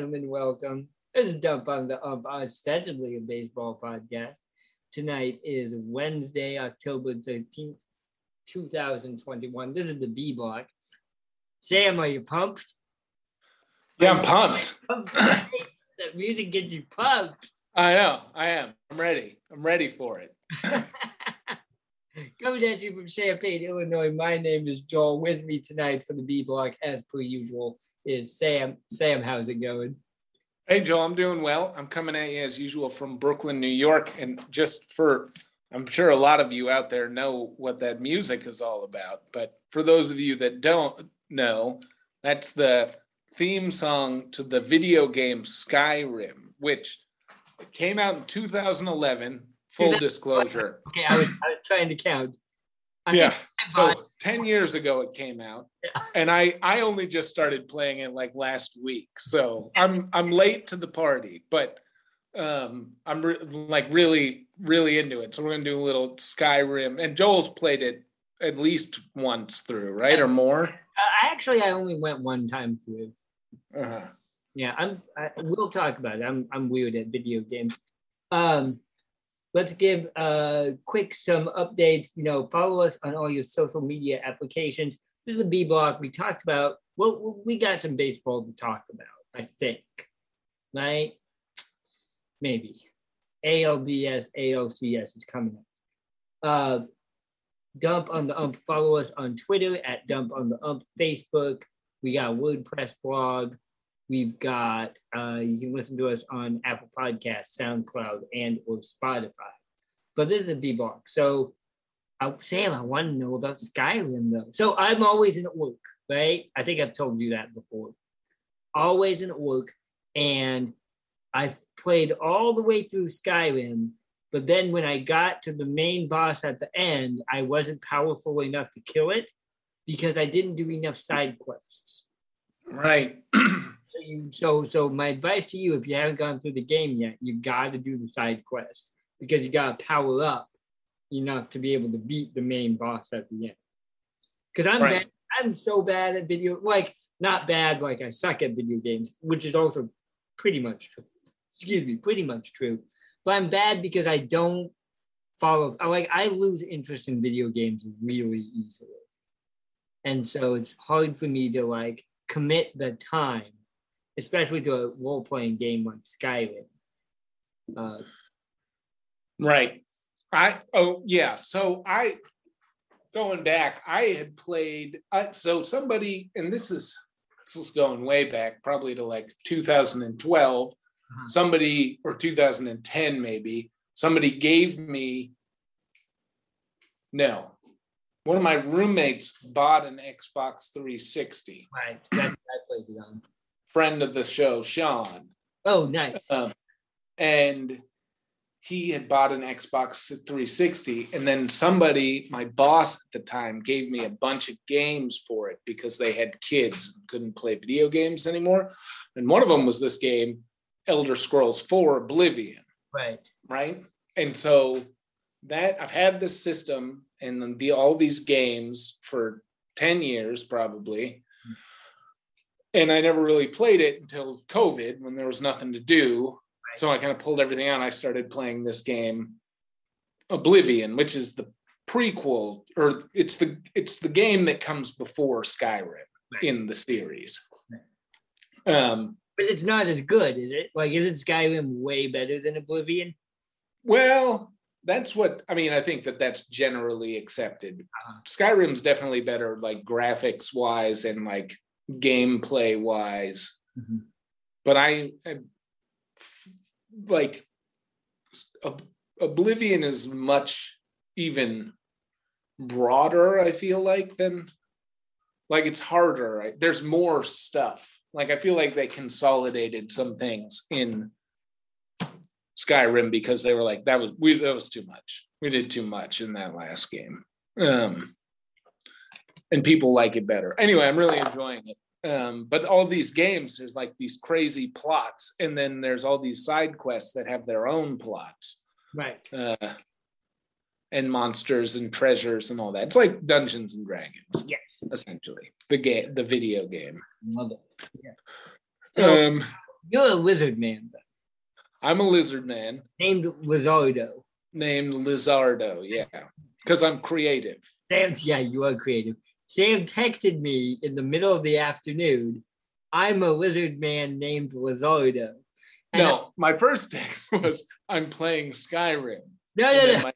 gentlemen, welcome. This is Dump on the Ump, ostensibly a baseball podcast. Tonight is Wednesday, October 13th, 2021. This is the B block. Sam, are you pumped? Yeah, I'm pumped. that music gets you pumped. I know. I am. I'm ready. I'm ready for it. Coming at you from Champaign, Illinois. My name is Joel. With me tonight for the B block, as per usual, is Sam. Sam, how's it going? Hey, Joel, I'm doing well. I'm coming at you as usual from Brooklyn, New York. And just for, I'm sure a lot of you out there know what that music is all about. But for those of you that don't know, that's the theme song to the video game Skyrim, which came out in 2011 full disclosure. Okay, I was, I was trying to count. I yeah. So 10 years ago it came out. And I I only just started playing it like last week. So I'm I'm late to the party, but um I'm re- like really really into it. So we're going to do a little Skyrim and Joel's played it at least once through, right? Or more? Uh, actually, I only went one time through. Uh-huh. Yeah, I'm. I, we'll talk about it. I'm. I'm weird at video games. Um, let's give uh quick some updates. You know, follow us on all your social media applications. This is the B block. We talked about. Well, we got some baseball to talk about. I think, right? Maybe. ALDS, ALCS is coming up. Uh, Dump on the Ump. Follow us on Twitter at Dump on the Ump. Facebook. We got WordPress blog. We've got uh, you can listen to us on Apple Podcasts, SoundCloud, and or Spotify. But this is a B block. So uh, Sam, I want to know about Skyrim though. So I'm always in work, right? I think I've told you that before. Always in work, and I've played all the way through Skyrim. But then when I got to the main boss at the end, I wasn't powerful enough to kill it because I didn't do enough side quests. Right. So you so so my advice to you, if you haven't gone through the game yet, you've got to do the side quests because you got to power up enough to be able to beat the main boss at the end. Because I'm Right. bad, I'm so bad at video, like not bad, like I suck at video games, which is also pretty much true. Excuse me, pretty much true. But I'm bad because I don't follow. I like I lose interest in video games really easily, and so it's hard for me to like commit the time especially to a role playing game like Skyrim. Uh, Right. I oh yeah. So I going back, I had played I, so somebody and this is this is going way back, probably to like 2012. Uh-huh. Somebody or 2010 maybe. Somebody gave me no. One of my roommates bought an Xbox 360. right. That, I played it on. Friend of the show, Sean. Oh, nice. Um, and he had bought an Xbox 360, and then somebody, my boss at the time, gave me a bunch of games for it because they had kids and couldn't play video games anymore. And one of them was this game, Elder Scrolls 4 Oblivion, Right. right? And so that I've had this system and the all these games for 10 years probably. And I never really played it until COVID when there was nothing to do. So I kind of pulled everything out. I started playing this game, Oblivion, which is the prequel, or it's the it's the game that comes before Skyrim in the series. Um, But it's not as good, is it? Like, isn't Skyrim way better than Oblivion? well, that's what I mean. I think that that's generally accepted. Uh-huh. Skyrim's definitely better, like graphics wise and like gameplay wise. Mhm. But I, I like Ob- Oblivion is much even broader. I feel like than like it's harder. Right? There's more stuff. Like I feel like they consolidated some things in Skyrim because they were like that was we that was too much. We did too much in that last game. Um and people like it better. Anyway, I'm really enjoying it. Um, but all these games, there's like these crazy plots, and then there's all these side quests that have their own plots. Right. Uh, and monsters and treasures and all that. It's like Dungeons and Dragons, Yes. essentially. The game, the video game. Love it. Yeah. So Um, you're a lizard man, though, I'm a lizard man named Lizardo. named Lizardo. Yeah, because I'm creative. Sam, yeah, you are creative. Sam texted me in the middle of the afternoon. I'm a lizard man named Lizardo. And I- No, my first text was I'm playing Skyrim. no, no, no, my-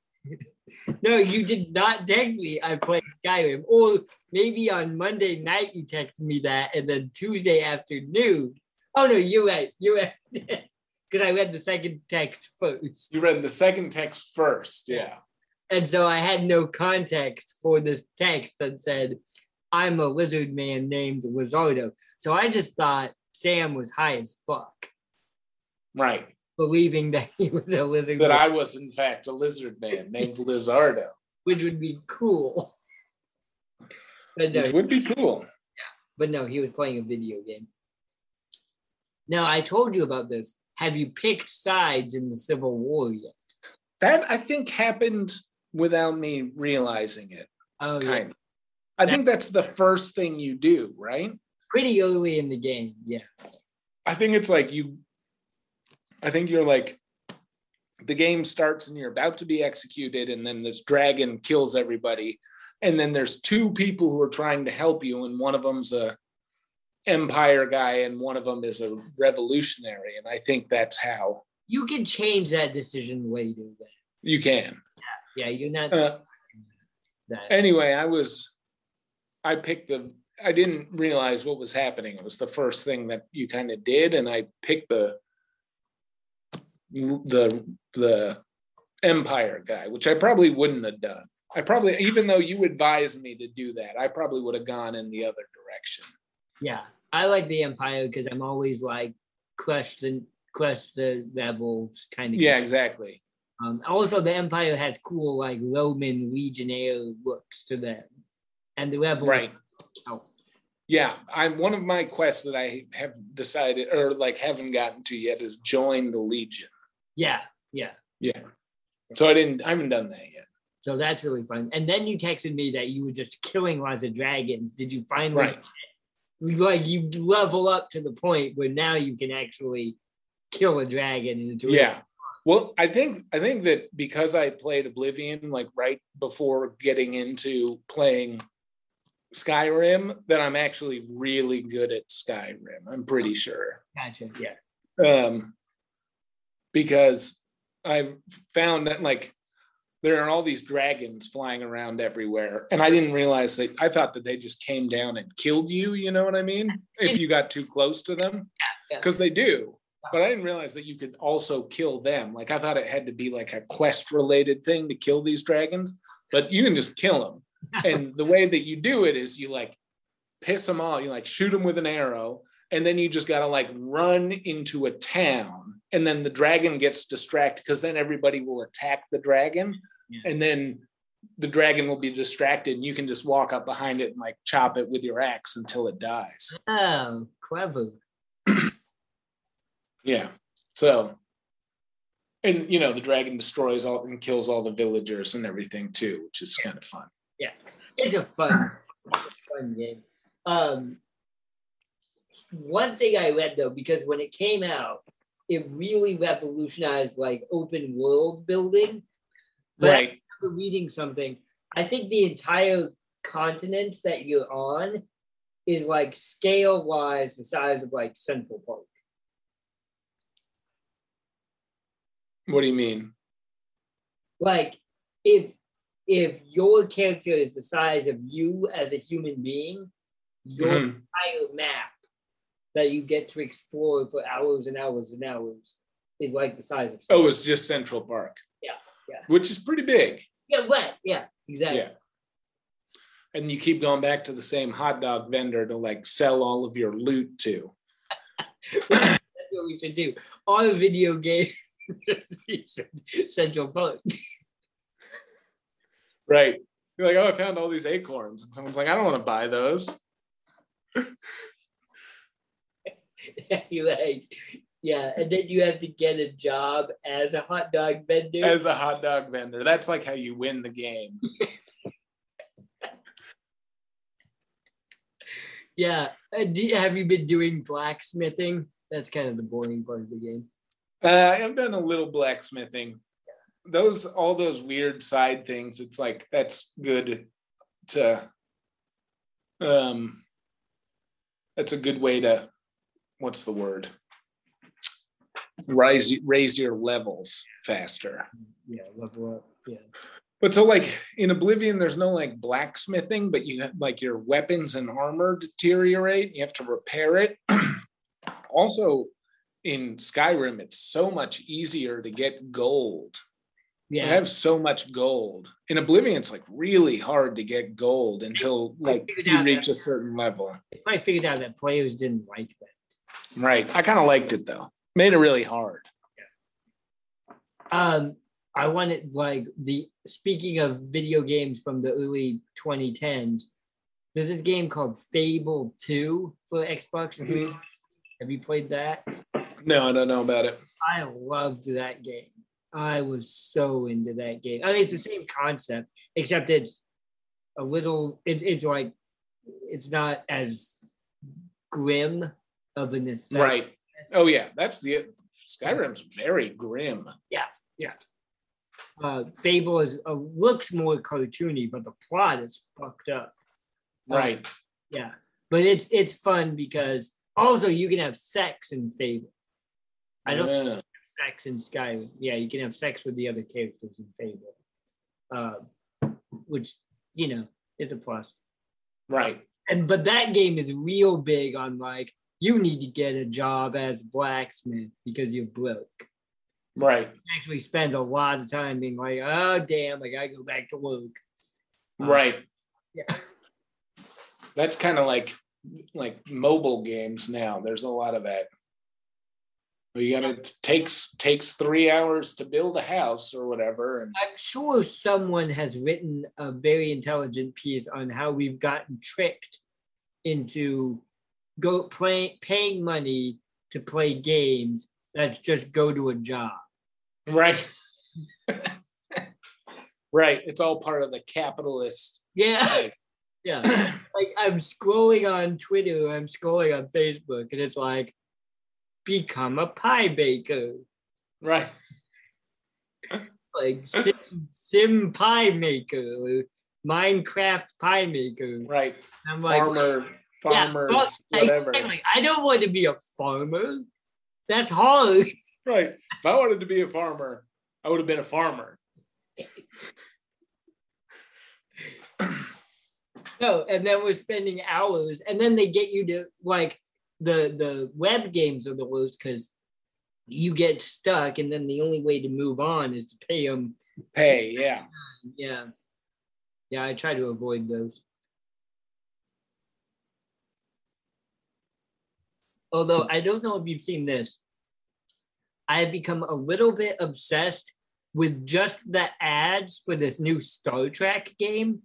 no. You did not text me. I played Skyrim, or maybe on Monday night you texted me that, and then Tuesday afternoon. Oh no, you're right. You're right. Because I read the second text first. you read the second text first. Yeah. And so I had no context for this text that said, I'm a lizard man named Lizardo. So I just thought Sam was high as fuck, Right. believing that he was a lizard That man, I was, in fact, a lizard man named Lizardo, which would be cool. but, no, which would be cool. Yeah. but no, he was playing a video game. Now, I told you about this. Have you picked sides in the Civil War yet? That I think happened without me realizing it. Oh, yeah. Kind of. I think that's the first thing you do, right? Pretty early in the game. Yeah. I think it's like you, I think you're like, the game starts and you're about to be executed, and then this dragon kills everybody. And then there's two people who are trying to help you, and one of them's a empire guy, and one of them is a revolutionary. And I think that's how You can change that decision later. You can. Yeah, you're not Uh, that. anyway, I was, I picked the, I didn't realize what was happening. It was the first thing that you kind of did, and I picked the, the, the Empire guy, which I probably wouldn't have done. I probably, even though you advised me to do that, I probably would have gone in the other direction. Yeah, I like the Empire because I'm always like crush the crush the rebels kind of. Yeah, exactly. Um, also, the Empire has cool like Roman legionnaire looks to them, and the rebels Right. Celts. Yeah, I'm one of my quests that I have decided or like haven't gotten to yet is join the Legion. Yeah, yeah. Yeah. So I didn't, I haven't done that yet. So that's really fun. And then you texted me that you were just killing lots of dragons. Did you finally Right. like you level up to the point where now you can actually kill a dragon and it's really Yeah. Well, I think I think that because I played Oblivion like right before getting into playing Skyrim, that I'm actually really good at Skyrim. I'm pretty sure. gotcha. Yeah. Um because I've found that like there are all these dragons flying around everywhere. And I didn't realize that I thought that they just came down and killed you, you know what I mean? If you got too close to them. Yeah. Because they do. But I didn't realize that you could also kill them. Like I thought it had to be like a quest related thing to kill these dragons, but you can just kill them. And the way that you do it is you like piss them all, you like shoot them with an arrow, and then you just got to like run into a town and then the dragon gets distracted because then everybody will attack the dragon Yeah. and then the dragon will be distracted and you can just walk up behind it and like chop it with your axe until it dies Oh, clever. Yeah so and you know the dragon destroys all and kills all the villagers and everything too which is kind of fun Yeah. It's a fun, it's a fun game. Um one thing I read though, because when it came out, it really revolutionized like open world building. But right reading something, I think the entire continent that you're on is like scale wise the size of like Central Park. What do you mean Like if if your character is the size of you as a human being, your Mhm. entire map that you get to explore for hours and hours and hours is like the size of oh it's just central park Yeah, yeah. which is pretty big yeah right yeah exactly Yeah. And you keep going back to the same hot dog vendor to like sell all of your loot to. that's what we should do on a video game Central Park Right. You're like, oh, I found all these acorns. And someone's like, I don't want to buy those. you like Yeah, and then you have to get a job as a hot dog vendor. as a hot dog vendor. That's like how you win the game. yeah. Uh, have you been doing blacksmithing? That's kind of the boring part of the game. Uh, I've done a little blacksmithing. Those all those weird side things. It's like that's good to. Um, that's a good way to. What's the word? Rise raise your levels faster. Yeah, level up. Yeah. But so like in Oblivion, there's no like blacksmithing, but you have like your weapons and armor deteriorate. You have to repair it. also, in Skyrim, it's so much easier to get gold. Yeah. You have so much gold. In Oblivion, it's like really hard to get gold until like you reach that- a certain level. I figured out that players didn't like that. Right. I kind of liked it though. Made it really hard. Yeah. Um, I wanted like the speaking of video games from the early 2010s. There's this game called Fable 2 for Xbox. Mhm. Have you played that? No, I don't know about it. I loved that game. I was so into that game. I mean, it's the same concept, except it's a little. It, it's like it's not as grim of an aesthetic. Right. Oh yeah, that's the Skyrim's very grim. Yeah, yeah. Uh, Fable is uh, looks more cartoony, but the plot is fucked up. Right. Yeah, but it's it's fun because also you can have sex in Fable. I don't Yeah. sex in Skyrim. Yeah, you can have sex with the other characters in Fable, uh, which you know is a plus. Right. And but that game is real big on like you need to get a job as blacksmith because you're broke. Right. You actually spend a lot of time being like, oh damn, I gotta go back to work. Right. Yeah. That's kind of like like mobile games now. There's a lot of that. You gotta it takes takes three hours to build a house or whatever, and I'm sure someone has written a very intelligent piece on how we've gotten tricked into go play paying money to play games that's just go to a job. right, right. It's all part of the capitalist. Yeah. Like, Yeah. like I'm scrolling on Twitter, I'm scrolling on Facebook, and it's like, become a pie baker. right, Like sim, sim pie maker Minecraft pie maker. right. I'm like, Farmer, Yeah, whatever. exactly. I don't want to be a farmer. That's hard. Right. If I wanted to be a farmer, I would have been a farmer. No, and then we're spending hours, and then they get you to like the the web games are the worst because you get stuck, and then the only way to move on is to pay them. Pay, yeah. Yeah, yeah. I try to avoid those. Although I don't know if you've seen this, I have become a little bit obsessed with just the ads for this new Star Trek game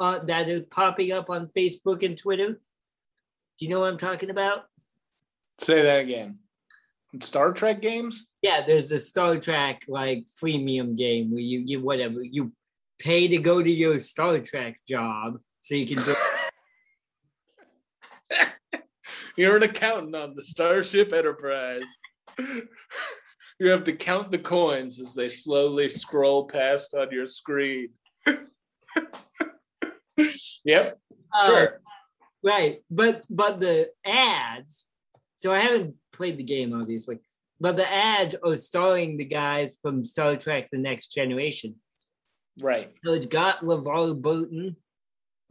uh, that are popping up on Facebook and Twitter. Do you know what I'm talking about? Say that again. Star Trek games? Yeah, there's the Star Trek like freemium game where you you whatever you pay to go to your Star Trek job so you can. Do, You're an accountant on the Starship Enterprise. you have to count the coins as they slowly scroll past on your screen. yep. uh, Sure. Right, but but the ads. So I haven't played the game obviously, but the ads are starring the guys from Star Trek: The Next Generation. Right. So it's got LeVar Burton,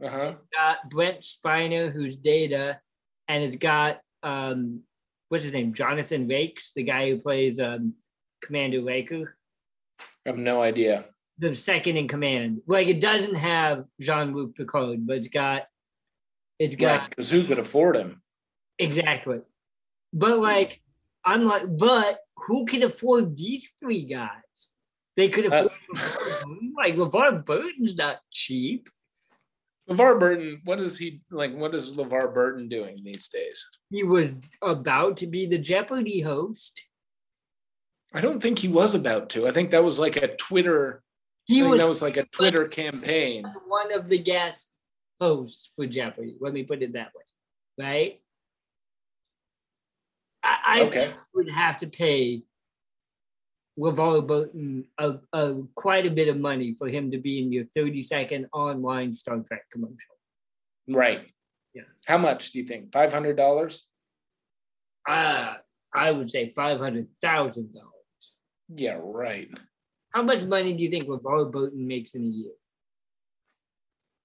Uh-huh. got Brent Spiner, who's Data, and it's got um, what's his name, Jonathan Frakes, the guy who plays um, Commander Riker, I have no idea. The second in command. Like it doesn't have Jean Luc Picard, but it's got it's got Right. Because who could afford him? exactly. But like I'm like, but who can afford these three guys? They could Uh, afford Burton. like LeVar Burton's not cheap. LeVar Burton, what is he like? What is LeVar Burton doing these days? He was about to be the Jeopardy host. I don't think he was about to. I think that was like a Twitter. He was that was like a Twitter campaign. one of the guest hosts for Jeopardy. Let me put it that way, right? I, I Okay. would have to pay LeVar Burton a, a, quite a bit of money for him to be in your 30 second online Star Trek commercial. Right. Yeah. How much do you think? Five hundred dollars? Uh, I would say $500,000. Yeah, right. How much money do you think LeVar Burton makes in a year?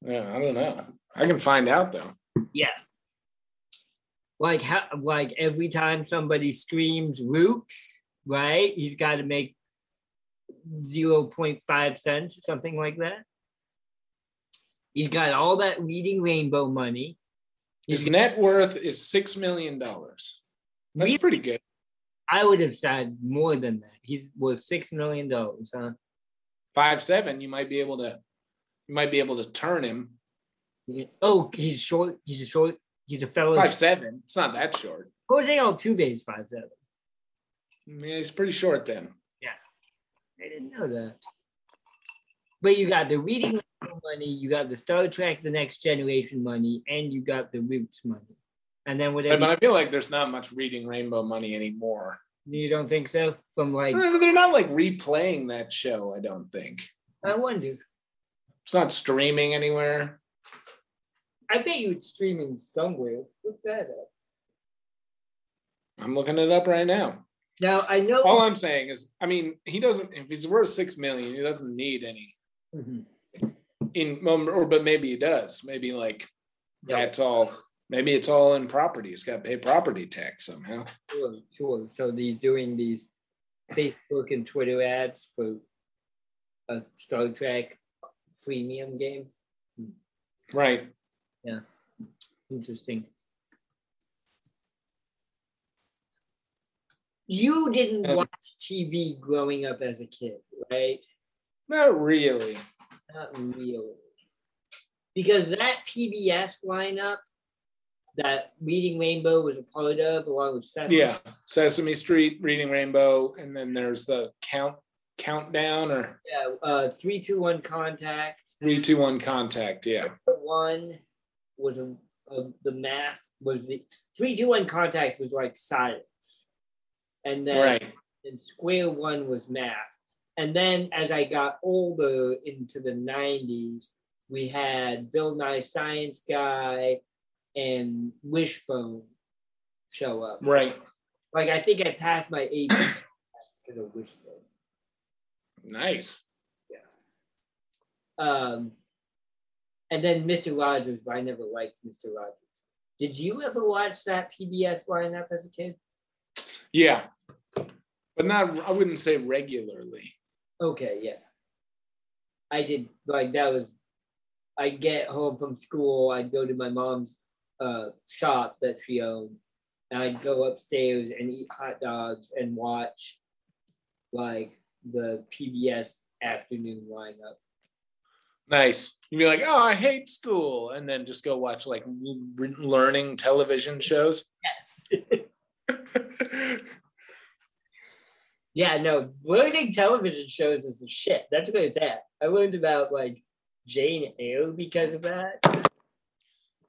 Yeah, I don't know. I can find out though. Yeah. Like how like every time somebody streams Roots, right? He's got to make 0.5 cents or something like that. He's got all that Reading Rainbow money. His He's, net worth is six million dollars. That's Really? pretty good. I would have said more than that. He's worth six million dollars, huh? Five seven, you might be able to you might be able to turn him. Oh, he's short. He's a short. He's a fellow. Five seven. It's not that short. Jose Altuve is five seven. Yeah, he's pretty short then. Yeah, I didn't know that. But you got the reading money, you got the Star Trek, the Next Generation money, and you got the Roots money. And then But I feel like there's not much reading rainbow money anymore. you don't think so? From like, They're not like replaying that show, I don't think. I wonder. It's not streaming anywhere. I bet you it's streaming somewhere. Look that up. I'm looking it up right now. Now I know. All I'm saying is, I mean, he doesn't. If he's worth six million, he doesn't need any Mhm. in. Or but maybe he does. Maybe like Yeah. that's all. Maybe it's all in property. He's got to pay property tax somehow. Sure, sure. So he's doing these Facebook and Twitter ads for a Star Trek freemium game. Right. Yeah. Interesting. You didn't Yes. watch TV growing up as a kid, right? Not really. Not really. Because that PBS lineup that Reading Rainbow was a part of, along with Sesame Yeah. Sesame Street, Reading Rainbow, and then there's the count countdown or yeah, uh, 321 Contact. three, two, one contact. Yeah. One was a, a, the math was the 321 Contact was like science. And then Right. and square one was math. And then as I got older into the 90s, we had Bill Nye Science Guy and Wishbone show up. Right. Like I think I passed my AP because of Wishbone. Nice. Yeah. Um, and then Mr. Rogers, but I never liked Mr. Rogers. Did you ever watch that PBS lineup as a kid? Yeah. But not. I wouldn't say regularly. Okay, yeah. I did like that was I'd get home from school, I'd go to my mom's uh shop that she owned, and I'd go upstairs and eat hot dogs and watch like the PBS afternoon lineup. Nice. You'd be like, oh, I hate school, and then just go watch like l- learning television shows. Yes. yeah, no, learning television shows is the shit. That's where it's at. I learned about like Jane Eyre because of that.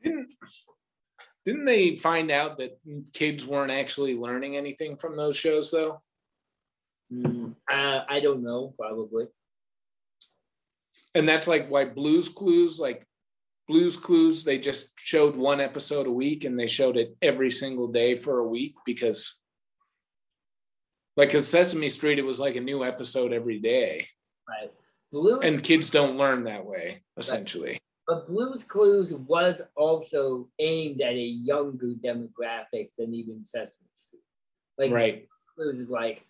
didn't didn't they find out that kids weren't actually learning anything from those shows though? Mm, uh, I don't know, probably. And that's like why Blues Clues, like Blues Clues, they just showed one episode a week and they showed it every single day for a week because like cause Sesame Street, it was like a new episode every day. Right. Blues And kids don't learn that way, essentially. But Blues Clues was also aimed at a younger demographic than even Sesame Street. Like Right. Blues is like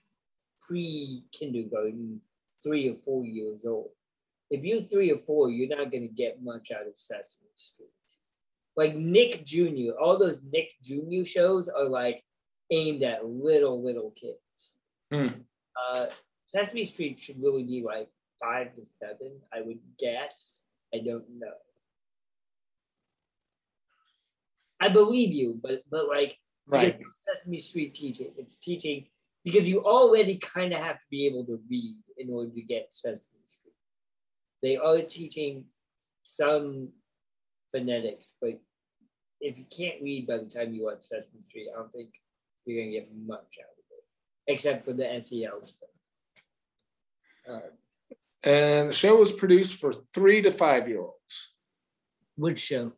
pre kindergarten, three or four years old. If you're three or four, you're not gonna get much out of Sesame Street. Like Nick Jr., all those Nick Jr. shows are like aimed at little little kids. Hmm. Uh, Sesame Street should really be like five to seven, I would guess. I don't know. I believe you, but but like Right. Sesame Street teaching, it's teaching because you already kind of have to be able to read in order to get Sesame Street. They are teaching some phonetics, but if you can't read by the time you watch Sesame Street, I don't think you're gonna get much out of it, except for the SEL stuff. Uh, And the show was produced for three to five year olds. which show?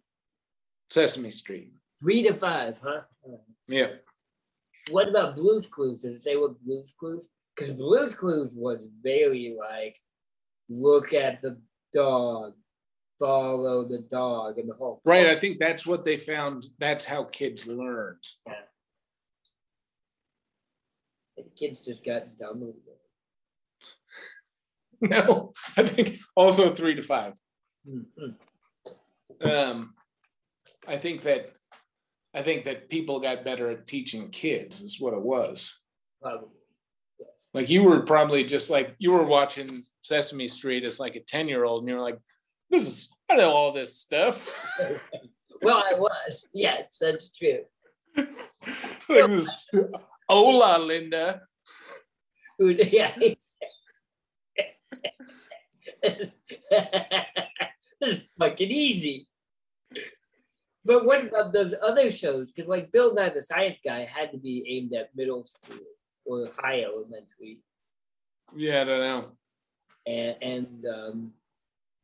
Sesame Street. Three to five, huh? Uh, Yeah. What about Blue's Clues? Does it say what Blue's Clues? Because Blue's Clues was very like, look at the dog, follow the dog, and the whole. Right. I think that's what they found. That's how kids learned. Yeah. The kids just got dumb. No, I think also three to five. Mhm. Um, I think that I think that people got better at teaching kids, is what it was. Probably. Yes. Like you were probably just like you were watching Sesame Street as like a 10 year old, and you're like, this is I know all this stuff. Well, I was. Yes, that's true. like this, Hola, Linda. Yeah. fucking easy. But what about those other shows? Because like Bill Nye the Science Guy had to be aimed at middle school or high elementary, Yeah, I don't know. and and um,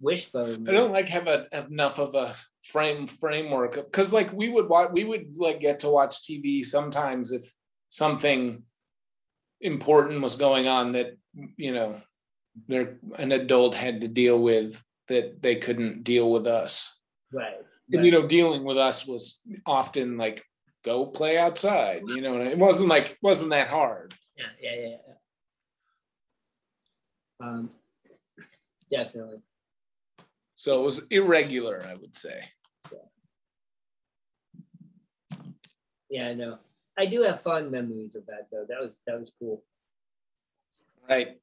Wishbone. I don't like have a, enough of a frame framework because like we would watch we would like get to watch TV sometimes if something important was going on that you know there an adult had to deal with that they couldn't deal with us. right. And you know, dealing with us was often like go play outside. You know, it wasn't like wasn't that hard. Yeah, yeah, yeah. yeah. Um, definitely. So it was irregular, I would say. Yeah, I know. I do have fond memories of that though. That was that was cool. Right.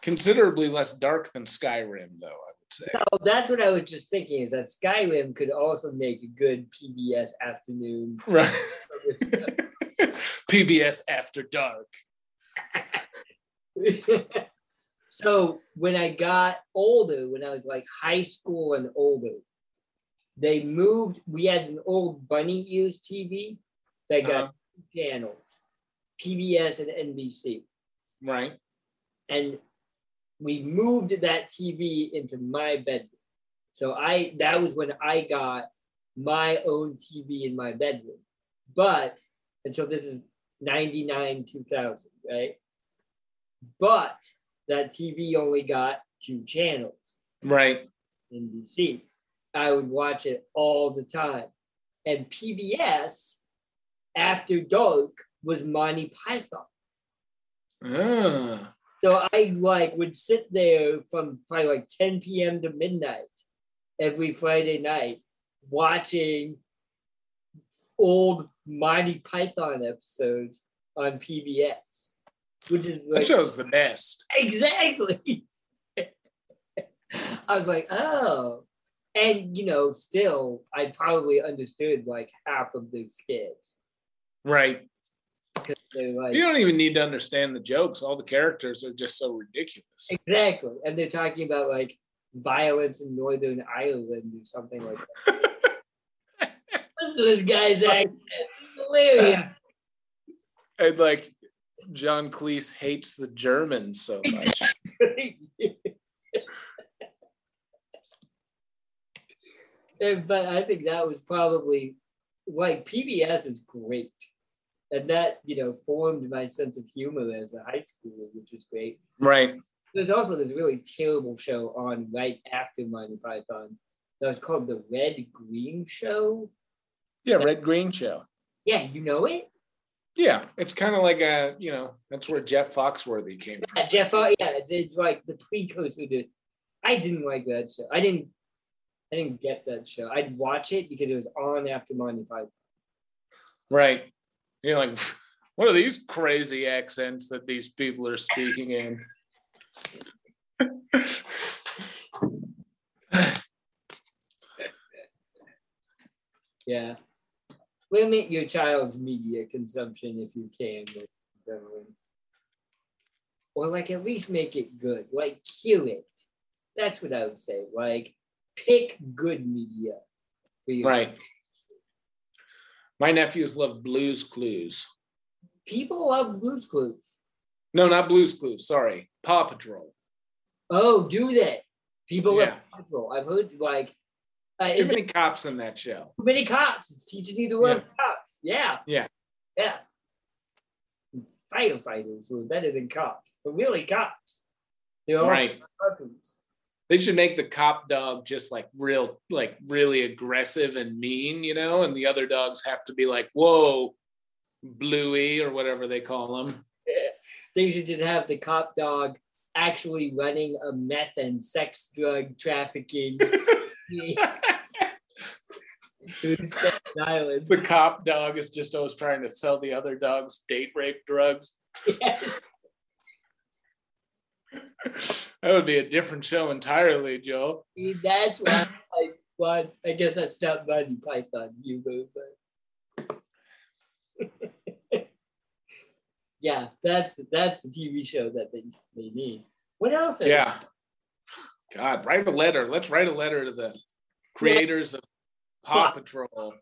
Considerably less dark than Skyrim, though, say. Oh, that's what I was just thinking is that Skyrim could also make a good PBS afternoon. Right. PBS After Dark. so when I got older, when I was like high school and older, they moved. We had an old Bunny Ears TV that got Uh-huh. two channels, PBS and NBC, Right. and we moved that TV into my bedroom. So I that was when I got my own TV in my bedroom. But and so this is 99 2000, right? But that TV only got two channels, Right. NBC. I would watch it all the time. And PBS after dark was Monty Python. Ah. So I like would sit there from probably like 10 p.m. to midnight every Friday night watching old Monty Python episodes on PBS, which is That show's the best. exactly. I was like, oh, and you know, still, I probably understood like half of those skits. Right. They're like, You don't even need to understand the jokes. All the characters are just so ridiculous. Exactly. And they're talking about like violence in Northern Ireland or something like that. Listen to this guy's. It's hilarious. and like John Cleese hates the Germans so much. But I think that was probably like PBS is great. And that, you know, formed my sense of humor as a high schooler, which was great. Right. There's also this really terrible show on right after Monty Python that was called The Red Green Show. Yeah, Red Green Show. Yeah, you know it? Yeah, it's kind of like a, you know, that's where Jeff Foxworthy came from. Jeff, yeah, it's, it's like the precursor to. I didn't like that show. I didn't. I didn't get that show. I'd watch it because it was on after Monty Python. Right. You're like, what are these crazy accents that these people are speaking in? Yeah. Limit your child's media consumption if you can. or like at least make it good, like cue it. That's what I would say. Like pick good media for you. Right. My nephews love Blues Clues. People love Blues Clues. No, not Blues Clues. Sorry, Paw Patrol. Oh, do they? People yeah. love Paw Patrol. I've heard like uh, too many cops in that show. Too many cops. It's teaching you to love yeah. cops. Yeah. Yeah. Yeah. Firefighters were better than cops, but really cops. They're all right. Weapons. They should make the cop dog just like real, like really aggressive and mean, you know, and the other dogs have to be like, whoa, Bluey or whatever they call them. They should just have the cop dog actually running a meth and sex drug trafficking. The cop dog is just always trying to sell the other dogs date rape drugs. Yes. that would be a different show entirely, Joe. That's why I want. I guess that's not Monty Python humor, but yeah, that's that's the TV show that they, they need. What else? Yeah. God, write a letter. Let's write a letter to the creators of Paw Patrol.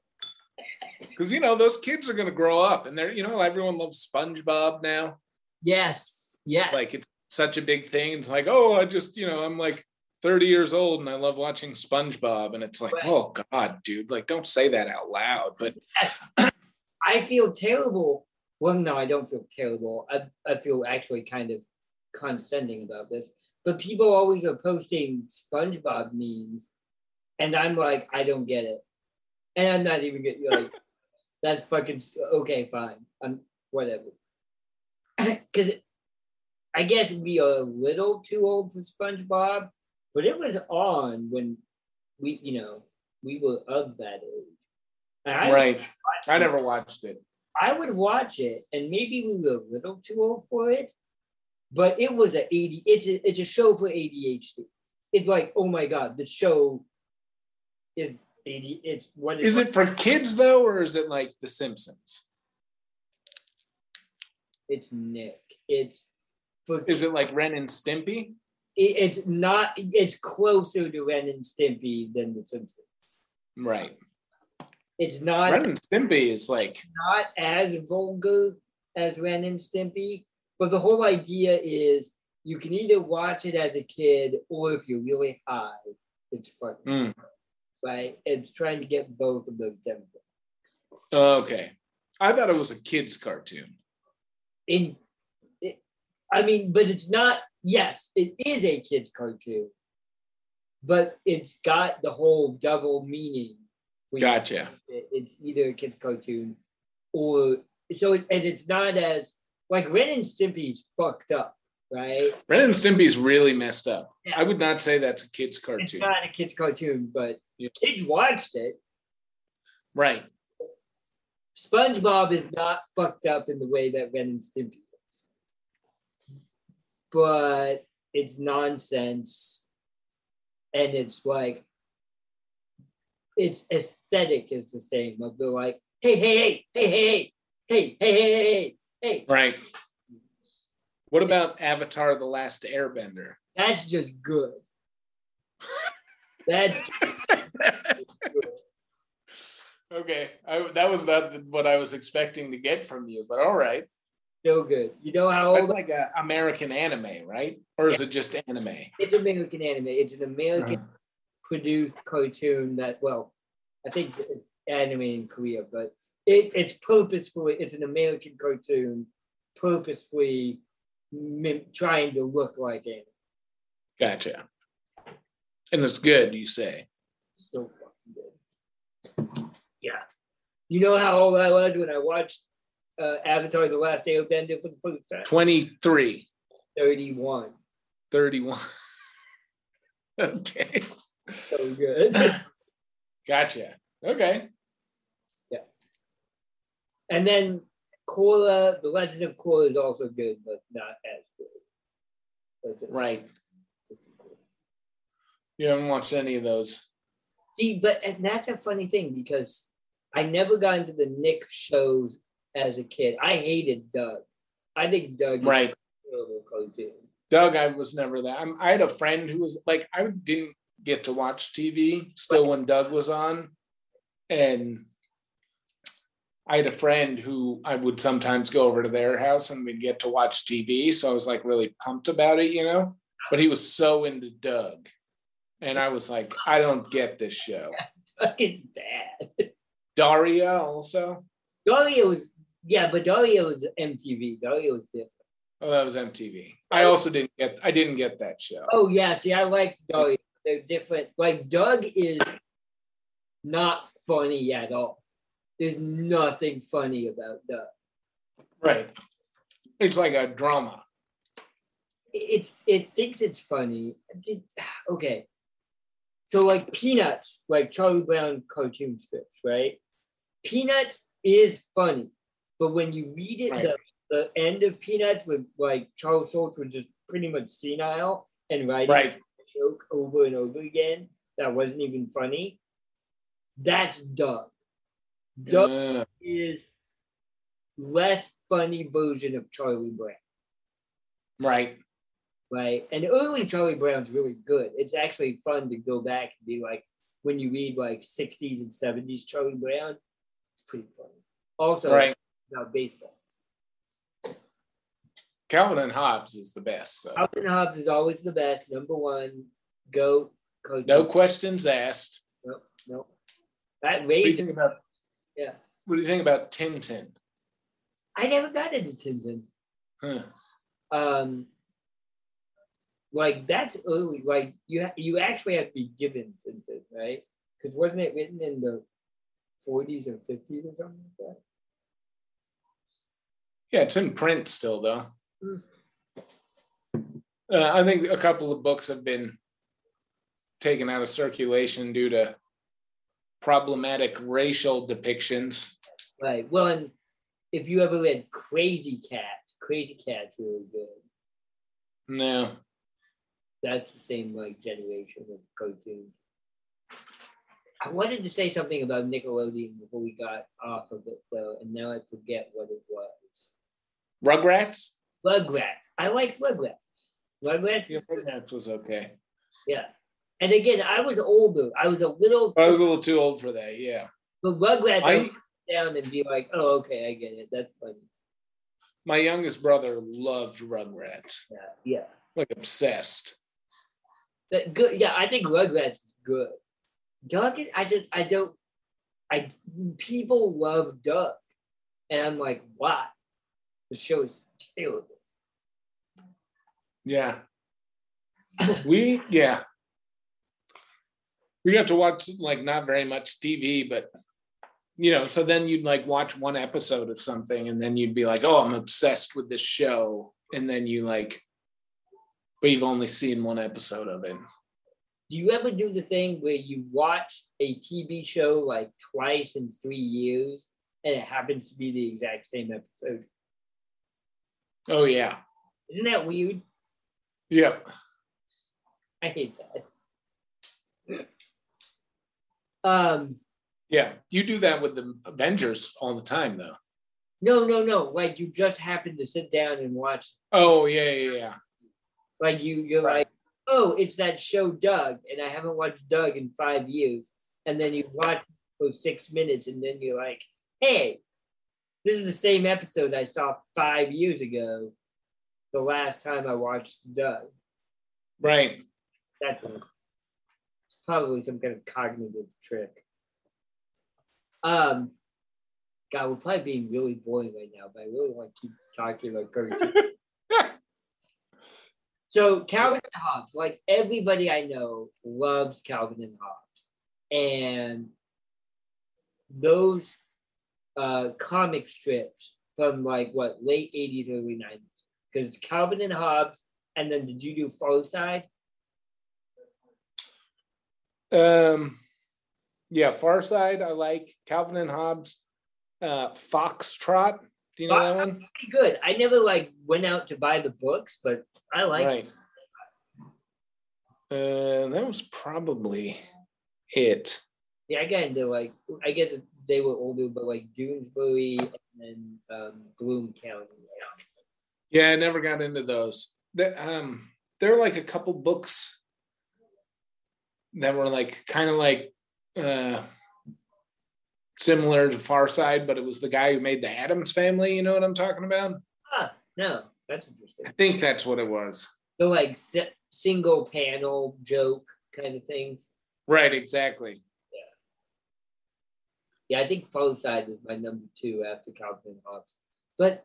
Because you know those kids are going to grow up, and they're you know everyone loves SpongeBob now. Yes, yes. Like it's such a big thing. It's like oh, I just you know I'm like 30 years old and I love watching SpongeBob, and it's like right. oh god, dude, like don't say that out loud. But I feel terrible. Well, no, I don't feel terrible. I I feel actually kind of condescending about this. But people always are posting SpongeBob memes, and I'm like, I don't get it and I'm not even getting like that's fucking okay, fine. I'm whatever. Because I guess it'd be a little too old for SpongeBob, but it was on when we, you know, we were of that age. I right. I never watched it. I would watch it, and maybe we were a little too old for it, but it was a 80. It's a, it's a show for ADHD. It's like, oh my god, the show is it's what is it for kids though, or is it like The Simpsons? It's Nick. It's for. Is it like Ren and Stimpy? It, it's not. It's closer to Ren and Stimpy than The Simpsons. Right. It's not. Ren and Stimpy is like not as vulgar as Ren and Stimpy, but the whole idea is you can either watch it as a kid or if you're really high, it's fun. Mm right? It's trying to get both of those demographics. Okay. I thought it was a kid's cartoon. In, I mean, but it's not, yes, it is a kid's cartoon, but it's got the whole double meaning. Gotcha. It, it's either a kid's cartoon or, so, and it's not as, like Ren and Stimpy's fucked up right? Ren and Stimpy's really messed up. Yeah. I would not say that's a kid's cartoon. It's not a kid's cartoon, but yeah. kids watched it. Right. SpongeBob is not fucked up in the way that Ren and Stimpy. But it's nonsense. And it's like, its aesthetic is the same of the like, hey, hey, hey, hey, hey, hey, hey, hey, hey, hey, hey. Right. What about Avatar: The Last Airbender? That's just good. That's good. okay. I, that was not what I was expecting to get from you, but all right. Still good. You know how It's like an American anime, right? Or is it just anime? It's American anime. It's an American uh-huh. produced cartoon that, well, I think it's anime in Korea, but it, it's purposefully, it's an American cartoon purposefully trying to look like it. Gotcha. And it's good, you say. So fucking good. Yeah. You know how old I was when I watched uh, Avatar: The Last Airbender for the first time? Twenty-three. Thirty-one. Thirty-one. okay. So good. gotcha. Okay. Yeah. And then Korra, The Legend of Korra is also good, but not as good. Right. You haven't watched any of those. See, but and that's a funny thing because I never got into the Nick shows as a kid. I hated Doug. I think Doug right. terrible cartoon. Doug, I was never that. I'm, I had a friend who was like, I didn't get to watch TV still when Doug was on, and I had a friend who I would sometimes go over to their house and we'd get to watch TV. So I was like really pumped about it, you know. But he was so into Doug, and I was like, I don't get this show. Doug is bad. Daria also. Daria was yeah, but Daria was MTV. Daria was different. Oh, that was MTV. I also didn't get. I didn't get that show. Oh yeah, see, I liked Daria. They're different. Like Doug is not funny at all. There's nothing funny about Doug. Right. It's like a drama. It's it thinks it's funny. Okay. So like Peanuts, like Charlie Brown cartoon strips, right? Peanuts is funny, but when you read it, Right. the, the end of Peanuts with like Charles Schulz was just pretty much senile and writing Right. a joke over and over again that wasn't even funny. That's Doug. Doug Uh, is less funny version of Charlie Brown, right. right? And early Charlie Brown's really good. It's actually fun to go back and be like, when you read like 60s and 70s Charlie Brown, it's pretty funny. Also, Right. About baseball. Calvin and Hobbes is the best though. Alvin Hobbs is always the best. Number one, go coach. No questions asked. no, no. That What do you think about? yeah. What do you think about Tintin? I never got into Tintin. Huh. um like that's early like you you actually have to be given Tintin, right because wasn't it written in the 40s or 50s or something like that Yeah, it's in print still though. Hmm. Uh, I think a couple of books have been taken out of circulation due to problematic racial depictions. right well and if you ever read Krazy Kat Krazy Kat's really good No. that's the same like generation of cartoons i wanted to say something about nickelodeon before we got off of it though and now i forget what it was Rugrats? rugrats i like rugrats rugrats Yeah. Rugrats was okay. Yeah. And again, I was older. I was a little, I was a little too old for that. Yeah. but Rugrats, I, I would sit down and be like, oh, okay, I get it. That's funny. my youngest brother loved Rugrats. Yeah. Yeah. Like obsessed. That good. Yeah. I think Rugrats is good. Doug is, I just, I don't, I, people love Doug. And I'm like, why? The show is terrible. Yeah. we yeah. We got to watch like not very much TV, but you know, so then you'd like watch one episode of something and then you'd be like, oh, I'm obsessed with this show. And then you like, but you've only seen one episode of it. Do you ever do the thing where you watch a TV show like twice in three years and it happens to be the exact same episode? Oh yeah. Isn't that weird? Yeah. I hate that. Um, Yeah. You do that with the Avengers all the time though. no, no, no. Like you just happen to sit down and watch. Oh yeah, yeah, yeah. Like you, you're Right. like, oh, it's that show Doug, and I haven't watched Doug in five years. And then you watch for six minutes, and then you're like, hey, this is the same episode I saw five years ago. The last time I watched Doug. Right. That's what it's probably some kind of cognitive trick. Um, God, we're probably being really boring right now, but I really want to keep talking about cartoons. so Calvin and Hobbes, like everybody I know loves Calvin and Hobbes, and those uh, comic strips from like what late '80s, early '90s, because it's Calvin and Hobbes, and then did you do Far Side? Um, yeah, Far Side, I like Calvin and Hobbes, uh, Foxtrot. Do you know that Foxtrot? one? pretty good. I never like went out to buy the books, but I like right. Uh, that was probably it. Yeah, I got into like I get that they were older, but like Doonesbury and then um, Bloom County. Yeah, I never got into those. that um there are like a couple books that were like kind of like uh similar to Far Side, but it was the guy who made the Addams family, you know what I'm talking about? Ah, no, that's interesting. I think that's what it was. The like single panel joke kind of things. Right, exactly. Yeah, I think Far Side is my number two after Calvin and Hobbes. But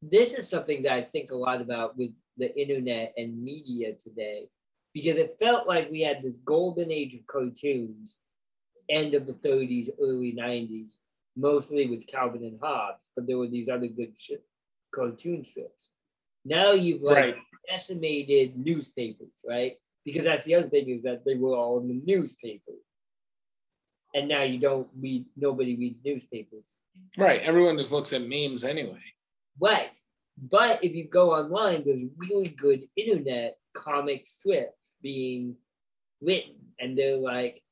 this is something that I think a lot about with the internet and media today, because it felt like we had this golden age of cartoons, end of the 30s, early 90s, mostly with Calvin and Hobbes, but there were these other good sh- cartoon strips. Now you've like Right. decimated newspapers, right? Because that's the other thing is that they were all in the newspaper. And now you don't read, nobody reads newspapers. Right. Everyone just looks at memes anyway. Right. But if you go online, there's really good internet comic strips being written, and they're like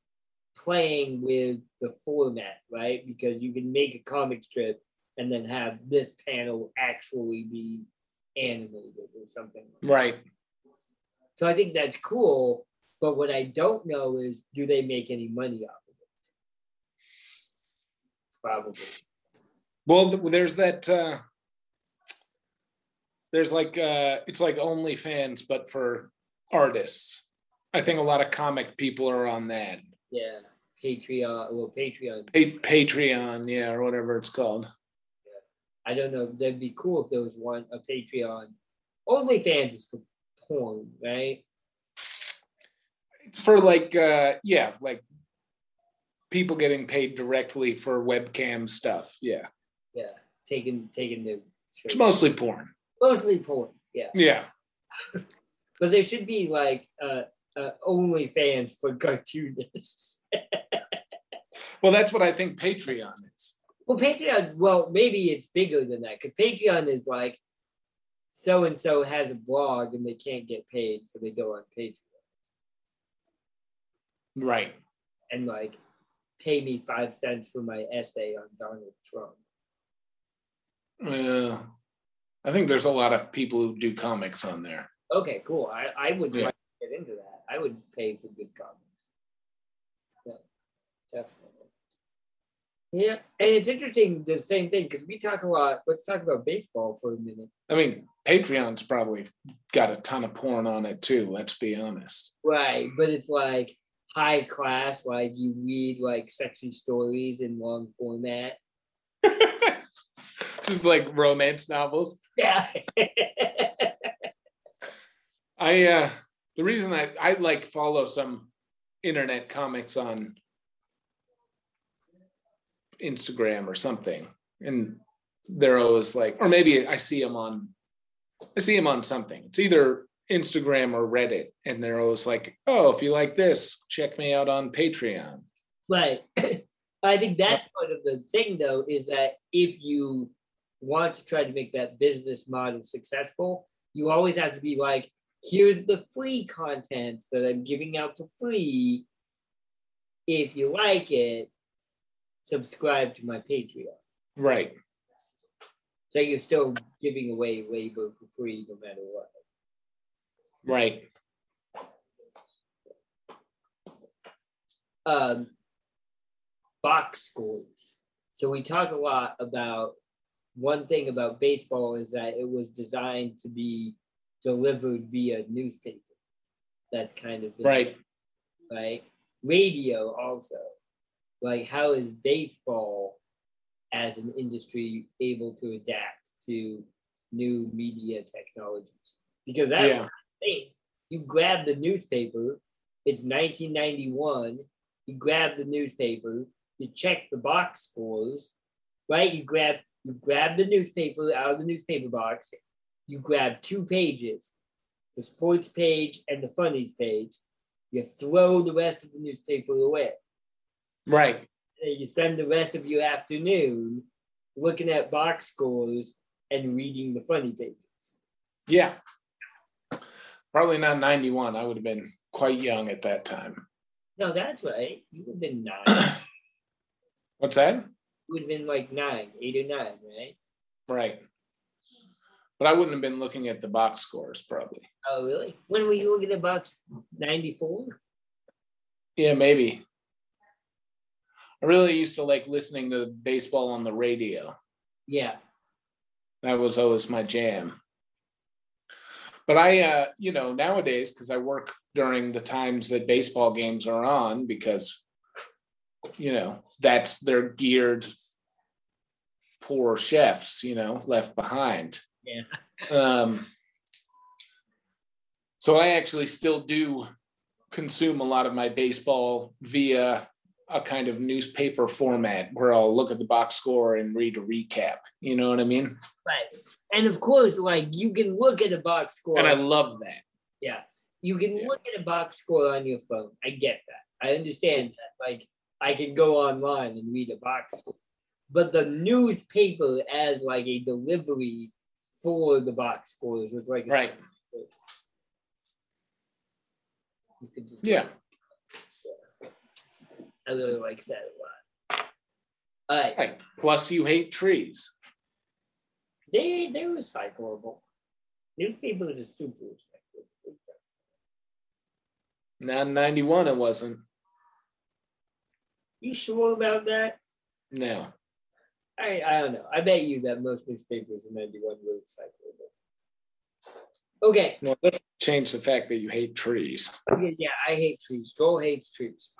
playing with the format, right? Because you can make a comic strip and then have this panel actually be animated or something. like Right. So I think that's cool. But what I don't know is do they make any money off of it? Probably. Well, there's that uh there's like uh it's like OnlyFans, but for artists. I think a lot of comic people are on that. Yeah. Patreon, well, Patreon. Pa- Patreon, yeah, or whatever it's called. I don't know. That'd be cool if there was one, a Patreon. OnlyFans is for porn, right? For like uh yeah, like people getting paid directly for webcam stuff. Yeah. Yeah. Taking taking the It's mostly porn. mostly porn. Yeah. Yeah. But there should be like uh, uh OnlyFans for cartoonists. Well, that's what I think Patreon is. Well, Patreon, well, maybe it's bigger than that because Patreon is like so and so has a blog and they can't get paid, so they go on Patreon Right. and like pay me five cents for my essay on Donald Trump. Uh, I think there's a lot of people who do comics on there. Okay, cool. I, I would Yeah. like to get into that. I would pay for good comics. Yeah, definitely. Yeah, and it's interesting the same thing because we talk a lot. Let's talk about baseball for a minute. I mean, Patreon's probably got a ton of porn on it too. Let's be honest. Right, but it's like high class, like you read like sexy stories in long format. Just like romance novels. Yeah. I uh the reason I I like follow some internet comics on Instagram or something, and they're always like, or maybe I see them on, I see them on something. It's either Instagram or Reddit, and they're always like, oh, if you like this, check me out on Patreon. Right. I think that's part of the thing, though, is that if you want to try to make that business model successful, you always have to be like, here's the free content that I'm giving out for free. If you like it, subscribe to my Patreon. Right. So you're still giving away labor for free no matter what. Right. um, box scores. So we talk a lot about one thing about baseball is that it was designed to be delivered via newspaper. That's kind of Right. right. Radio also. Like how is baseball as an industry able to adapt to new media technologies? Because that Yeah. Thing. You grab the newspaper, it's 1991, you grab the newspaper, you check the box scores, right? You grab you grab the newspaper out of the newspaper box, you grab two pages, the sports page and the funnies page, you throw the rest of the newspaper away. Right. And you spend the rest of your afternoon looking at box scores and reading the funny pages. Yeah. Probably not 91. I would have been quite young at that time. No, that's right. You would have been nine. What's that? You would have been like nine, eight or nine, right? Right. but I wouldn't have been looking at the box scores probably. Oh, really? When were you looking at the box 94? Yeah, maybe. I really used to like listening to baseball on the radio. Yeah. That was always my jam. But I, uh, you know, nowadays, because I work during the times that baseball games are on, because, you know, that's they're geared poor chefs, you know, left behind. Yeah. Um, so I actually still do consume a lot of my baseball via a kind of newspaper format where I'll look at the box score and read a recap. You know what I mean? Right. And of course, like you can look at a box score. And I love that. Yeah. You can Yeah. look at a box score on your phone. I get that. I understand that. Like I can go online and read a box score. But the newspaper as like a delivery for the box scores was like Right. You could just Yeah. I really like that a lot. Right. Plus, you hate trees. They they're recyclable. Newspapers are super recyclable. Not in 91, it wasn't. You sure about that? No. I, I don't know. I bet you that most newspapers in 91 were recyclable. Okay. Well, let's change the fact that you hate trees. Yeah, yeah, I hate trees. Joel hates trees.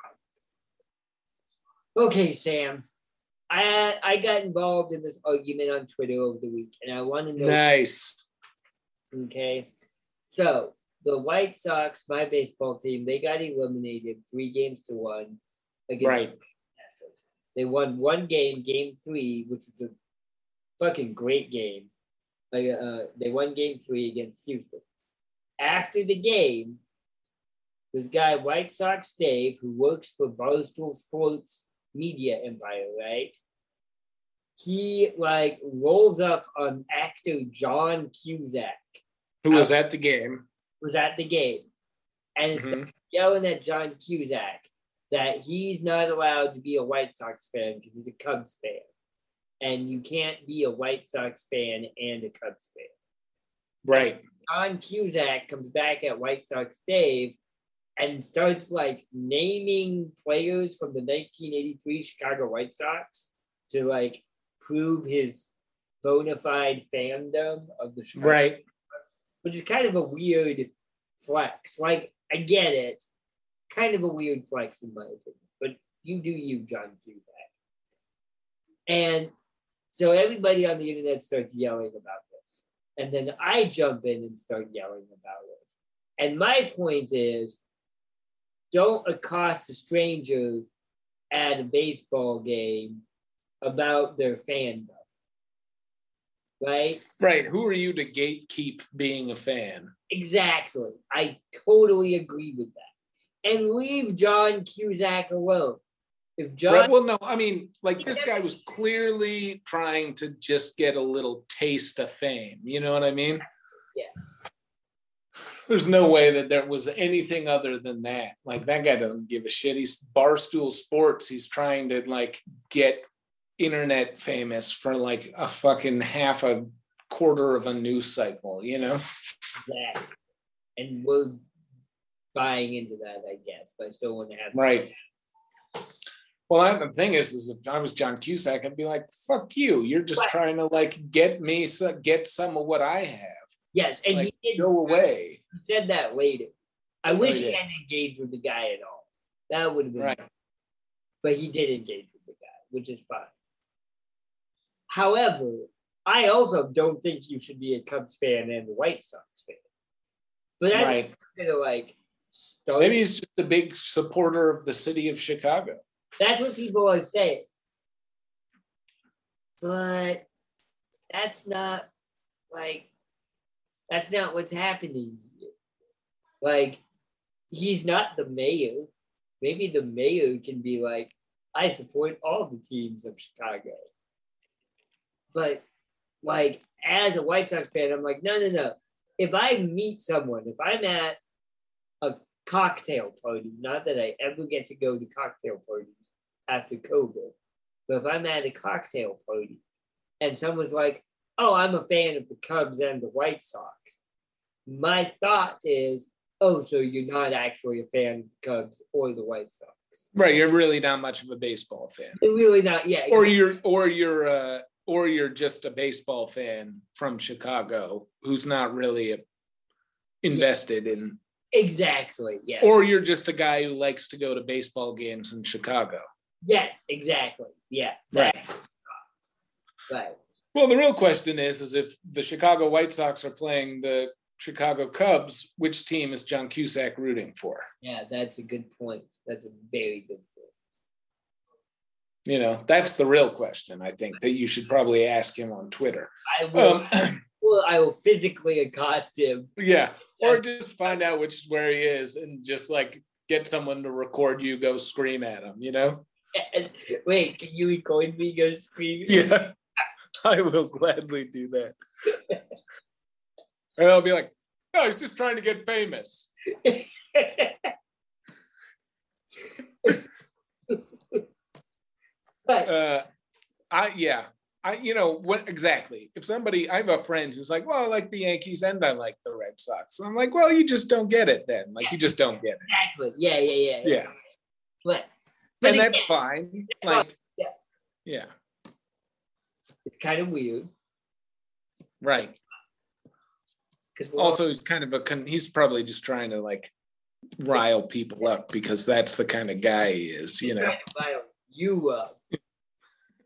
Okay, Sam. I I got involved in this argument on Twitter over the week, and I want to know. Nice. Okay. So the White Sox, my baseball team, they got eliminated three games to one against Right. They won one game, game three, which is a fucking great game. Uh, they won game three against Houston. After the game, this guy, White Sox Dave, who works for Barstool Sports Media Empire, right? He like rolls up on actor John Cusack, Who was at the game? was at the game, and is Mhm. yelling at John Cusack that he's not allowed to be a White Sox fan because he's a Cubs fan. And you can't be a White Sox fan and a Cubs fan. Right. John Cusack comes back at White Sox Dave and starts like naming players from the 1983 Chicago White Sox to like prove his bona fide fandom of the Chicago Right. which is kind of a weird flex. Like, I get it. Kind of a weird flex, in my opinion. But you do you, John Cusack. And so everybody on the internet starts yelling about this. And then I jump in and start yelling about it. And my point is don't accost a stranger at a baseball game about their fandom. Right? Right. Who are you to gatekeep being a fan? Exactly. I totally agree with that. And leave John Cusack alone. If John, Right. Well, no, I mean, like this guy was clearly trying to just get a little taste of fame. You know what I mean? yes, There's no way that there was anything other than that. Like that guy doesn't give a shit. He's barstool sports. He's trying to like get internet famous for like a fucking half a quarter of a news cycle, you know? that, and we're buying into that, I guess. But I still want to have Right. Well, I, the thing is, is if I was John Cusack, I'd be like, "Fuck you! You're just Right. trying to like get me, so, get some of what I have. Yes, and Like, he did. Go away." He said that later. I oh, wish he yeah. hadn't engaged with the guy at all. That would have been. Right. But he did engage with the guy, which is fine. However, I also don't think you should be a Cubs fan and a White Sox fan. But I Right. of like start. Maybe he's just a big supporter of the city of Chicago. That's what people are saying. But that's not like that's not what's happening. Like he's not the mayor. Maybe the mayor can be like, I support all the teams of Chicago. But like as a White Sox fan, I'm like, no, no, no. If I meet someone, if I'm at a cocktail party, not that I ever get to go to cocktail parties after COVID, but if I'm at a cocktail party and someone's like, oh, I'm a fan of the Cubs and the White Sox. My thought is, oh, so you're not actually a fan of the Cubs or the White Sox. Right, you're really not much of a baseball fan. You're really not, yeah. Or you're or you're uh or you're just a baseball fan from Chicago who's not really invested in exactly, yeah. or you're just a guy who likes to go to baseball games in Chicago. yes, exactly. Yeah. Right. Right. Well, the real question is is if the Chicago White Sox are playing the Chicago Cubs, which team is John Cusack rooting for? Yeah, that's a good point. That's a very good point. You know, that's the real question I think that you should probably ask him on Twitter. I will, Um, well, I will physically accost him. yeah, or just find out which where he is and just like get someone to record you go scream at him, you know? Wait, can you record me go screaming? Yeah, I will gladly do that. And I'll be like, no, he's just trying to get famous. but Uh, I yeah, I you know what exactly? If somebody, I have a friend who's like, well, I like the Yankees and I like the Red Sox. And I'm like, well, you just don't get it then. Like you just don't get it. exactly. Yeah, yeah, yeah. Yeah, But, but and that's fine. Like, Yeah. yeah, it's kind of weird right. Because Also, he's kind of a con- he's probably just trying to like rile people up because that's the kind of guy he is, you know. rile you up.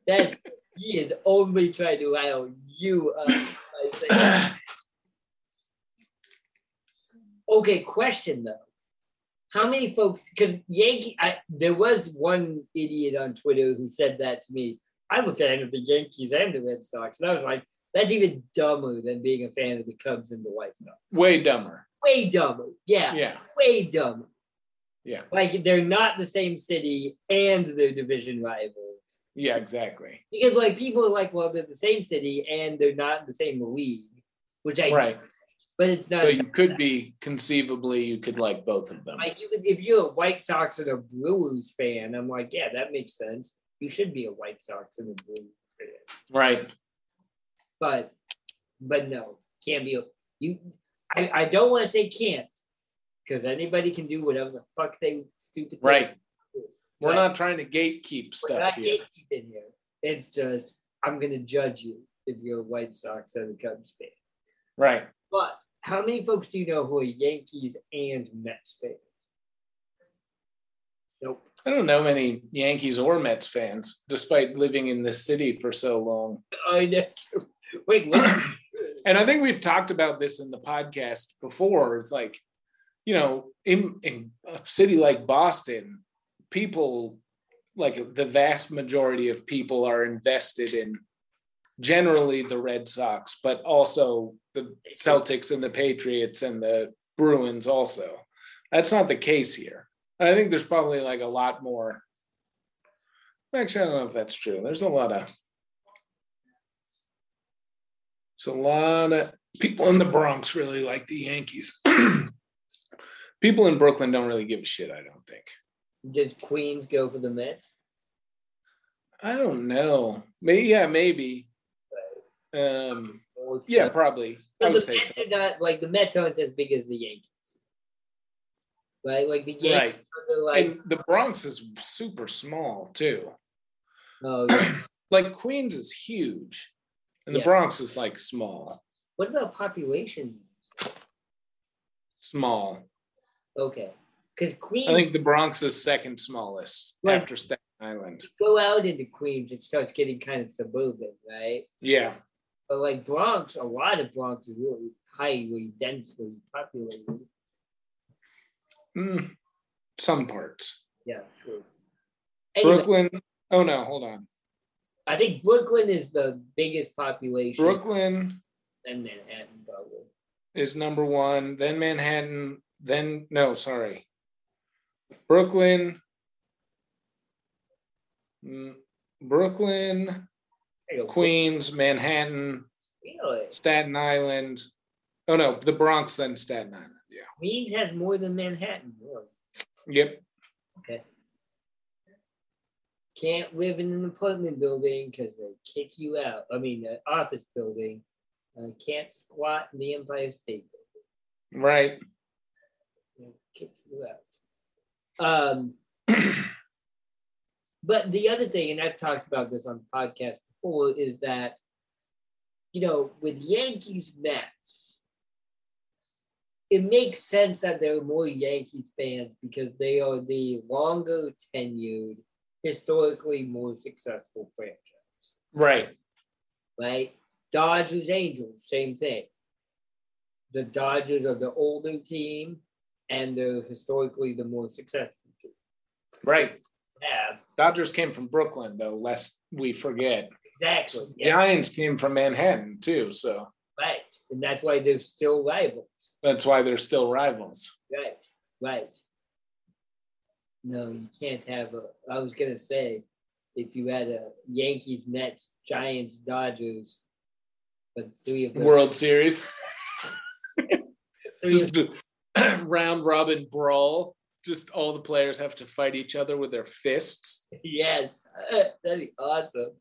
That's he is only trying to rile you up. okay, question though. How many folks? Because Yankee, I, there was one idiot on Twitter who said that to me. I'm a fan of the Yankees and the Red Sox, and I was like, that's even dumber than being a fan of the Cubs and the White Sox. Way dumber. Way dumber. Yeah, Yeah, way dumber. yeah, Like they're not the same city and they're division rivals. yeah, exactly. Because like people are like, well, they're the same city and they're not in the same league, which I Right. but it's not So you could be conceivably you could like both of them. like you could if you're a White Sox and a Brewers fan, I'm like, yeah, that makes sense. You should be a White Sox and a Brewers fan. Right. But but no, can't be you I, I don't want to say can't, because anybody can do whatever the fuck they stupid Right. We're Right. not trying to gatekeep stuff here. gatekeeping here. It's just I'm gonna judge you if you're a White Sox or the Cubs fan. Right. But how many folks do you know who are Yankees and Mets fans? Nope. I don't know many Yankees or Mets fans, despite living in this city for so long. I know. Wait? And I think we've talked about this in the podcast before. It's like, you know, in, in a city like Boston, people, like the vast majority of people, are invested in generally the Red Sox, but also the Celtics and the Patriots and the Bruins also. That's not the case here. I think there's probably like a lot more. Actually, I don't know if that's true. There's a lot of. There's a lot of people in the Bronx really like the Yankees. people in Brooklyn don't really give a shit. I don't think. Does Queens go for the Mets? I don't know. Maybe yeah, maybe. Um, yeah, probably. I But would the say Mets so. are not like the Mets aren't as big as the Yankees. Right? Like the Yankees Right. like And the Bronx is super small too. oh yeah. Like Queens is huge, and the Bronx is like small. What about population? Small. Okay. Because Queens I think the Bronx is second smallest Right. after Staten Island. go out into Queens, it starts getting kind of suburban, right? Yeah. But like Bronx, a lot of Bronx is really highly densely populated. Mm, some parts. Yeah, true. Anyway, Brooklyn. Oh no, hold on. I think Brooklyn is the biggest population Brooklyn in Manhattan, probably. is number one, then Manhattan, then no, sorry. Brooklyn. mm, Brooklyn, There you go. Queens, Manhattan, Really? Staten Island. Oh no, the Bronx, then Staten Island. Queens has more than Manhattan. Really? Yep. Okay. can't live in an apartment building because they kick you out. I mean, an office building. Uh, can't squat in the Empire State Building. Right. They kick you out. Um, but the other thing, and I've talked about this on the podcast before, is that you know, with Yankees Mets, it makes sense that there are more Yankees fans because they are the longer tenured, historically more successful franchise. Right. Right? Dodgers Angels, same thing. The Dodgers are the older team and they're historically the more successful team. Right. Yeah, Dodgers came from Brooklyn, though, lest we forget. exactly. Yeah, Giants came from Manhattan, too. So right. And that's why they're still rivals. that's why they're still rivals. Right, right. No, you can't have a. I was gonna say, if you had a Yankees, Mets, Giants, Dodgers, but three of them, World Series. Just a round robin brawl. Just all the players have to fight each other with their fists. yes, that'd be awesome.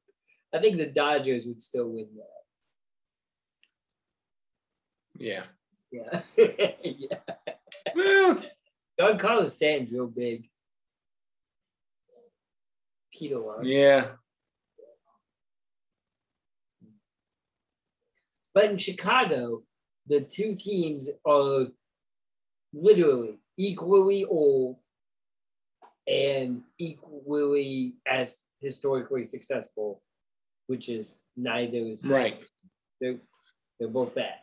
I think the Dodgers would still win that. Yeah. Yeah, yeah. Well, Giancarlo Stanton's real big. Peter Lawrence. yeah. But in Chicago, the two teams are literally equally old and equally as historically successful, which is neither is Right. they're, they're both bad.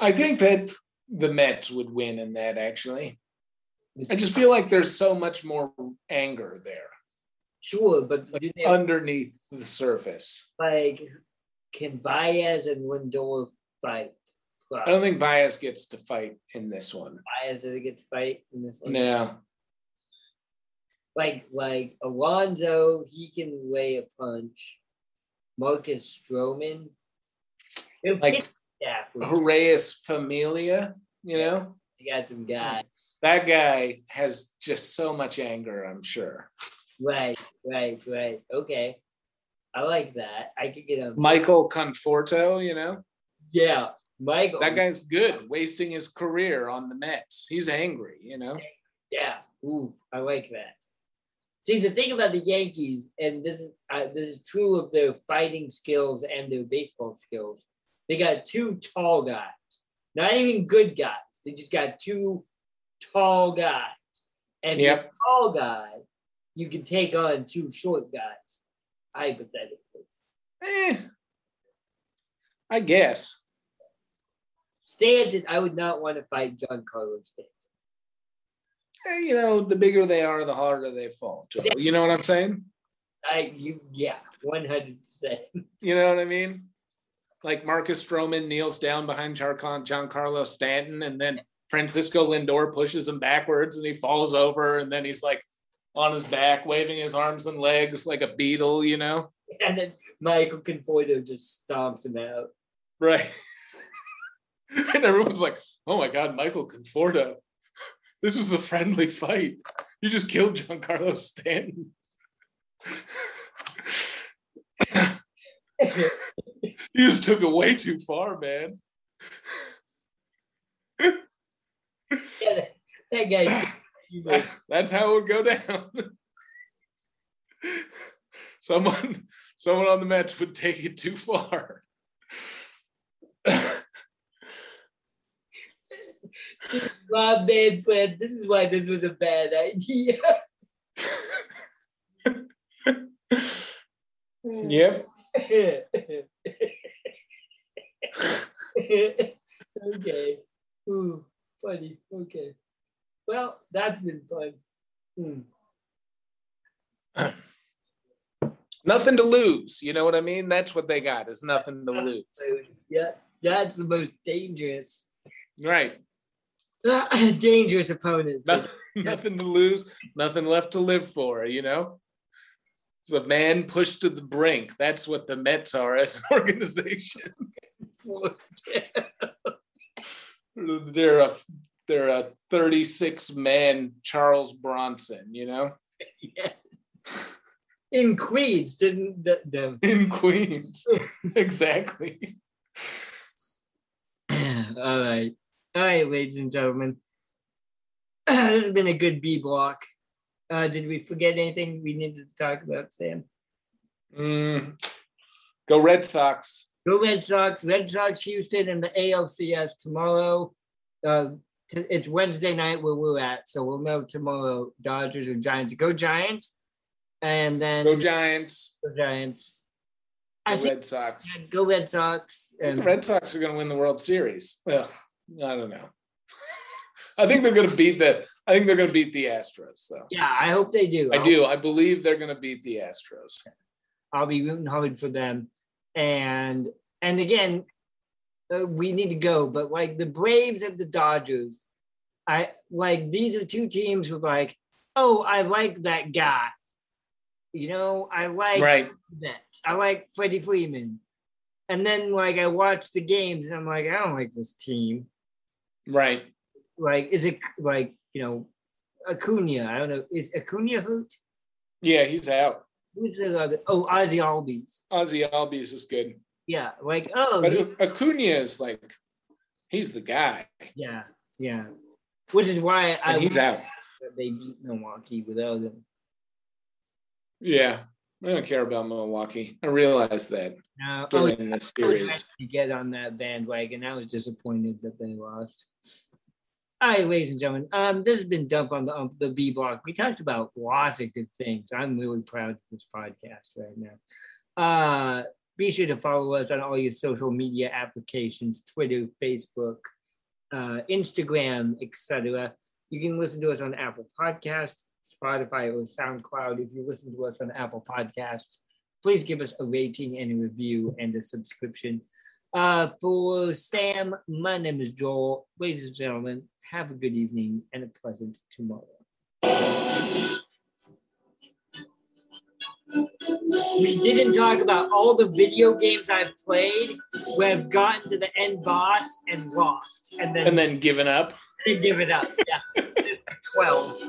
I think that the Mets would win in that actually. I just feel like there's so much more anger there Sure, but they, underneath the surface. like can Baez and Lindor fight? I don't think Baez gets to fight in this one. Baez doesn't get to fight in this one. No. like like Alonso, he can lay a punch. Marcus Stroman, Like was- Jeurys Familia, you know? got some guys. That guy has just so much anger, I'm sure. Right, right, right. Okay, I like that. I could get a Michael Conforto, you know? yeah, Michael. That guy's good, wasting his career on the Mets. He's angry, you know? Yeah, ooh, I like that. See, the thing about the Yankees, and this is uh, this is true of their fighting skills and their baseball skills. They got two tall guys, not even good guys. They just got two tall guys, and Yep. the tall guy, you can take on two short guys, hypothetically. Eh, I guess. Stanton, I would not want to fight Giancarlo Stanton. Eh, you know, the bigger they are, the harder they fall. Joe. You know what I'm saying? I you yeah, one hundred percent. You know what I mean? Like Marcus Stroman kneels down behind Giancarlo Stanton, and then Francisco Lindor pushes him backwards and he falls over, and then he's like on his back, waving his arms and legs like a beetle, you know? And then Michael Conforto just stomps him out. Right. and everyone's like, oh my God, Michael Conforto. This was a friendly fight. You just killed Giancarlo Stanton. you just took it way too far, man. Yeah, that, that guy. That's how it would go down. someone, someone on the Mets would take it too far. Rob Manfred, this is why this was a bad idea. yep. okay. Ooh, funny. Okay. Well, that's been fun. Hmm. Nothing to lose. You know what I mean? That's what they got is nothing to lose. Yeah, that's the most dangerous, Right. dangerous opponent. Nothing, nothing to lose, nothing left to live for, you know? A man pushed to the brink. That's what the Mets are as an organization. they're a they're a 36 man Charles Bronson, you know? yeah. in Queens, didn't the, the in Queens. exactly. all right. All right, ladies and gentlemen. this has been a good B block. Uh, did we forget anything we needed to talk about, Sam? Mm, go Red Sox. Go Red Sox. Red Sox Houston and the ALCS tomorrow. Uh, t- it's Wednesday night where we're at, so we'll know tomorrow. Dodgers or Giants. Go Giants, and then Go Giants. Go Giants. Go I Red Sox. go Red Sox. And the Red Sox are going to win the World Series. Well, I don't know. I think they're going to beat the. I think they're going to beat the Astros, though. yeah, I hope they do. I I'll- do. I believe they're going to beat the Astros. I'll be rooting hard for them. And and again, uh, we need to go. But like the Braves and the Dodgers, I like these are two teams who like, oh, I like that guy. You know, I like Right. that. I like Freddie Freeman. And then like I watch the games and I'm like, I don't like this team. Right. Like, is it like, you know, Acuna? I don't know. Is Acuna hurt? Yeah, he's out. Who's the other? Oh, Ozzie Albies. Ozzie Albies is good, Yeah, like oh, but Acuna is like, he's the guy, Yeah, yeah. Which is why I he's out. that they beat Milwaukee without him. Yeah, I don't care about Milwaukee. I realize that Now, oh, during this series. to get on that bandwagon. I was disappointed that they lost. All right, ladies and gentlemen, um, this has been Dump on the um, the B block. We talked about lots of good things. I'm really proud of this podcast right now. Uh, be sure to follow us on all your social media applications: Twitter, Facebook, uh, Instagram, etc. You can listen to us on Apple Podcasts, Spotify, or SoundCloud. If you listen to us on Apple Podcasts, please give us a rating and a review and a subscription. Uh, for Sam, my name is Joel. Ladies and gentlemen, have a good evening and a pleasant tomorrow. We didn't talk about all the video games I've played where I've gotten to the end boss and lost, and then and then given up. Given up, yeah. Twelve.